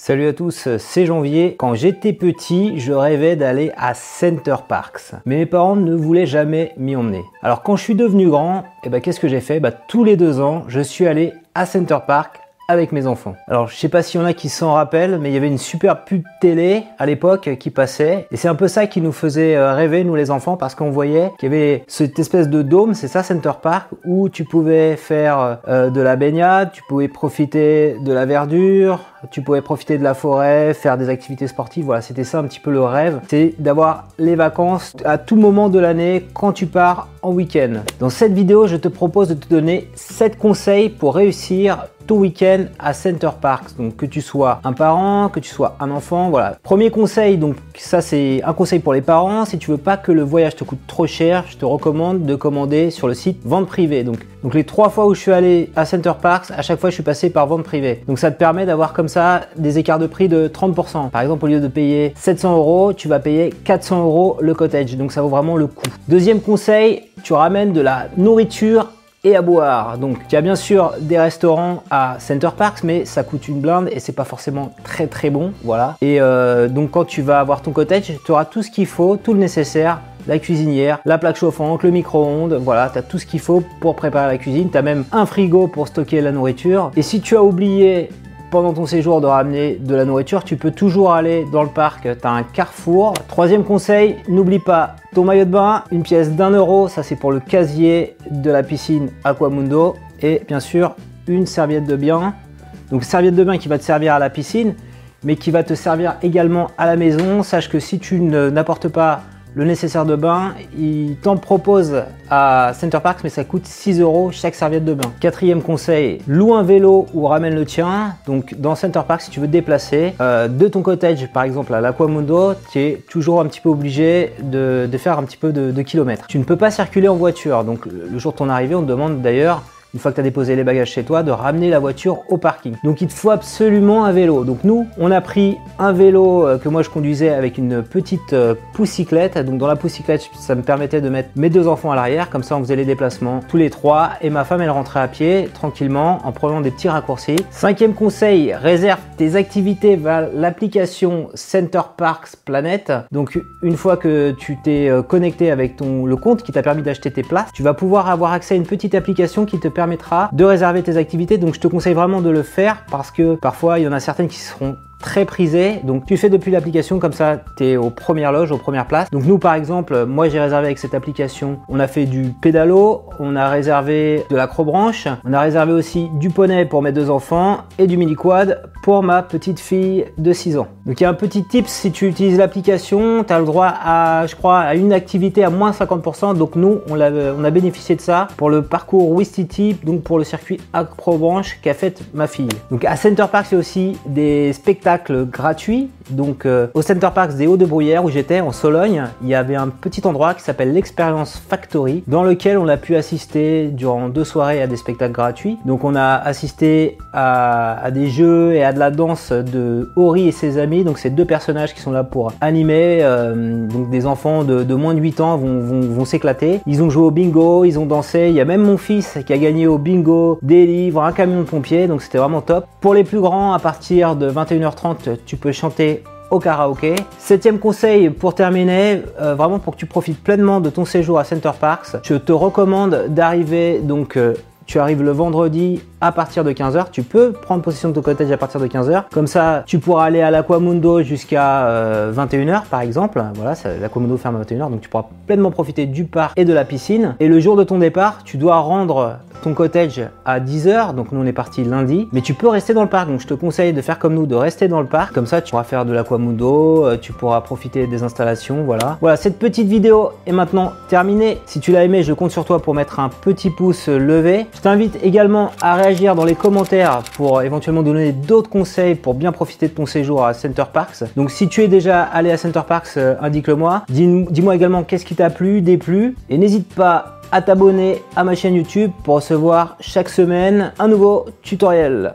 Salut à tous, c'est Janvier. Quand j'étais petit, je rêvais d'aller à Center Parks. Mais mes parents ne voulaient jamais m'y emmener. Alors quand je suis devenu grand, eh ben, qu'est-ce que j'ai fait? Bah, Tous les deux ans, je suis allé à Center Park avec mes enfants. Alors je sais pas s'il y a qui s'en rappellent, mais il y avait une super pub télé à l'époque qui passait, et c'est un peu ça qui nous faisait euh, rêver nous les enfants parce qu'on voyait qu'il y avait cette espèce de dôme, c'est ça Center Park, où tu pouvais faire euh, de la baignade, tu pouvais profiter de la verdure, tu pouvais profiter de la forêt, faire des activités sportives. Voilà, c'était ça un petit peu le rêve, c'est d'avoir les vacances à tout moment de l'année quand tu pars en week-end. Dans cette vidéo, je te propose de te donner 7 conseils pour réussir week-end à Center Parks. Donc que tu sois un parent, que tu sois un enfant, voilà. Premier conseil, donc ça c'est un conseil pour les parents. Si tu veux pas que le voyage te coûte trop cher, je te recommande de commander sur le site vente privée. Donc, donc les trois fois où je suis allé à Center Parks, à chaque fois je suis passé par vente privée. Donc ça te permet d'avoir comme ça des écarts de prix de 30%. Par exemple, au lieu de payer 700 euros, tu vas payer 400 euros le cottage. Donc ça vaut vraiment le coup. Deuxième conseil, tu ramènes de la nourriture et à boire. Donc tu as bien sûr des restaurants à Center Parks, mais ça coûte une blinde et c'est pas forcément très très bon. Voilà. Et euh, donc quand tu vas avoir ton cottage, tu auras tout ce qu'il faut, tout le nécessaire la cuisinière, la plaque chauffante, le micro-ondes, voilà, tu as tout ce qu'il faut pour préparer la cuisine, tu as même un frigo pour stocker la nourriture. Et si tu as oublié pendant ton séjour de ramener de la nourriture, tu peux toujours aller dans le parc, tu as un carrefour. Troisième conseil, n'oublie pas ton maillot de bain, une pièce d'un euro, ça c'est pour le casier de la piscine Aquamundo. Et bien sûr, une serviette de bain. Donc serviette de bain qui va te servir à la piscine, mais qui va te servir également à la maison. Sache que si tu n'apportes pas le nécessaire de bain, il t'en propose à Center Parks, mais ça coûte 6 euros chaque serviette de bain. Quatrième conseil, loue un vélo ou ramène le tien. Donc dans Center Parks, si tu veux te déplacer euh, de ton cottage, par exemple à l'Aquamundo, tu es toujours un petit peu obligé de, faire un petit peu de, de kilomètres. Tu ne peux pas circuler en voiture. Donc le jour de ton arrivée, on te demande d'ailleurs une fois que tu as déposé les bagages chez toi, de ramener la voiture au parking. Donc il te faut absolument un vélo. Donc nous, on a pris un vélo euh, que moi je conduisais avec une petite euh, poussiclette. Donc dans la poussiclette, ça me permettait de mettre mes deux enfants à l'arrière, comme ça on faisait les déplacements tous les trois. Et ma femme, elle rentrait à pied tranquillement en prenant des petits raccourcis. Cinquième conseil, réserve tes activités vers l'application Center Parks Planet. Donc une fois que tu t'es euh, connecté avec ton le compte qui t'a permis d'acheter tes places, tu vas pouvoir avoir accès à une petite application qui te de réserver tes activités. Donc je te conseille vraiment de le faire parce que parfois il y en a certaines qui seront très prisé. Donc tu fais depuis l'application, comme ça tu es aux premières loges, aux premières places. Donc nous par exemple, moi j'ai réservé avec cette application, on a fait du pédalo, on a réservé de l'acrobranche, on a réservé aussi du poney pour mes deux enfants et du mini quad pour ma petite fille de 6 ans. Donc il y a un petit tip, si tu utilises l'application, tu as le droit à, je crois, à une activité à moins 50%. Donc nous, on a, bénéficié de ça pour le parcours Wistiti, donc pour le circuit acrobranche qu'a fait ma fille. Donc à Center Park, c'est aussi des spectacles gratuit. Donc euh, au Center Parks des Hauts-de-Bruyère où j'étais en Sologne, il y avait un petit endroit qui s'appelle l'Experience Factory dans lequel on a pu assister durant deux soirées à des spectacles gratuits. Donc on a assisté à, des jeux et à de la danse de Ori et ses amis. Donc c'est deux personnages qui sont là pour animer. Euh, donc des enfants de, moins de 8 ans vont, s'éclater. Ils ont joué au bingo, ils ont dansé. Il y a même mon fils qui a gagné au bingo des livres, un camion de pompiers. Donc c'était vraiment top. Pour les plus grands, à partir de 21h tu peux chanter au karaoké. Septième conseil pour terminer, euh, vraiment pour que tu profites pleinement de ton séjour à Center Parks, je te recommande d'arriver donc euh, tu arrives le vendredi à partir de 15h. Tu peux prendre possession de ton cottage à partir de 15h. Comme ça, tu pourras aller à l'Aquamundo jusqu'à 21h euh, par exemple. Voilà, l'Aquamundo ferme à 21h, donc tu pourras pleinement profiter du parc et de la piscine. Et le jour de ton départ, tu dois rendre ton cottage à 10h, donc nous on est parti lundi, mais tu peux rester dans le parc, donc je te conseille de faire comme nous, de rester dans le parc, comme ça tu pourras faire de l'Aquamundo, euh, tu pourras profiter des installations, voilà. Voilà, cette petite vidéo est maintenant terminée. Si tu l'as aimé, je compte sur toi pour mettre un petit pouce levé. Je t'invite également à dans les commentaires pour éventuellement donner d'autres conseils pour bien profiter de ton séjour à Center Parks. Donc si tu es déjà allé à Center Parks, euh, indique-le moi. Dis-moi également qu'est-ce qui t'a plu, déplu. Et n'hésite pas à t'abonner à ma chaîne YouTube pour recevoir chaque semaine un nouveau tutoriel.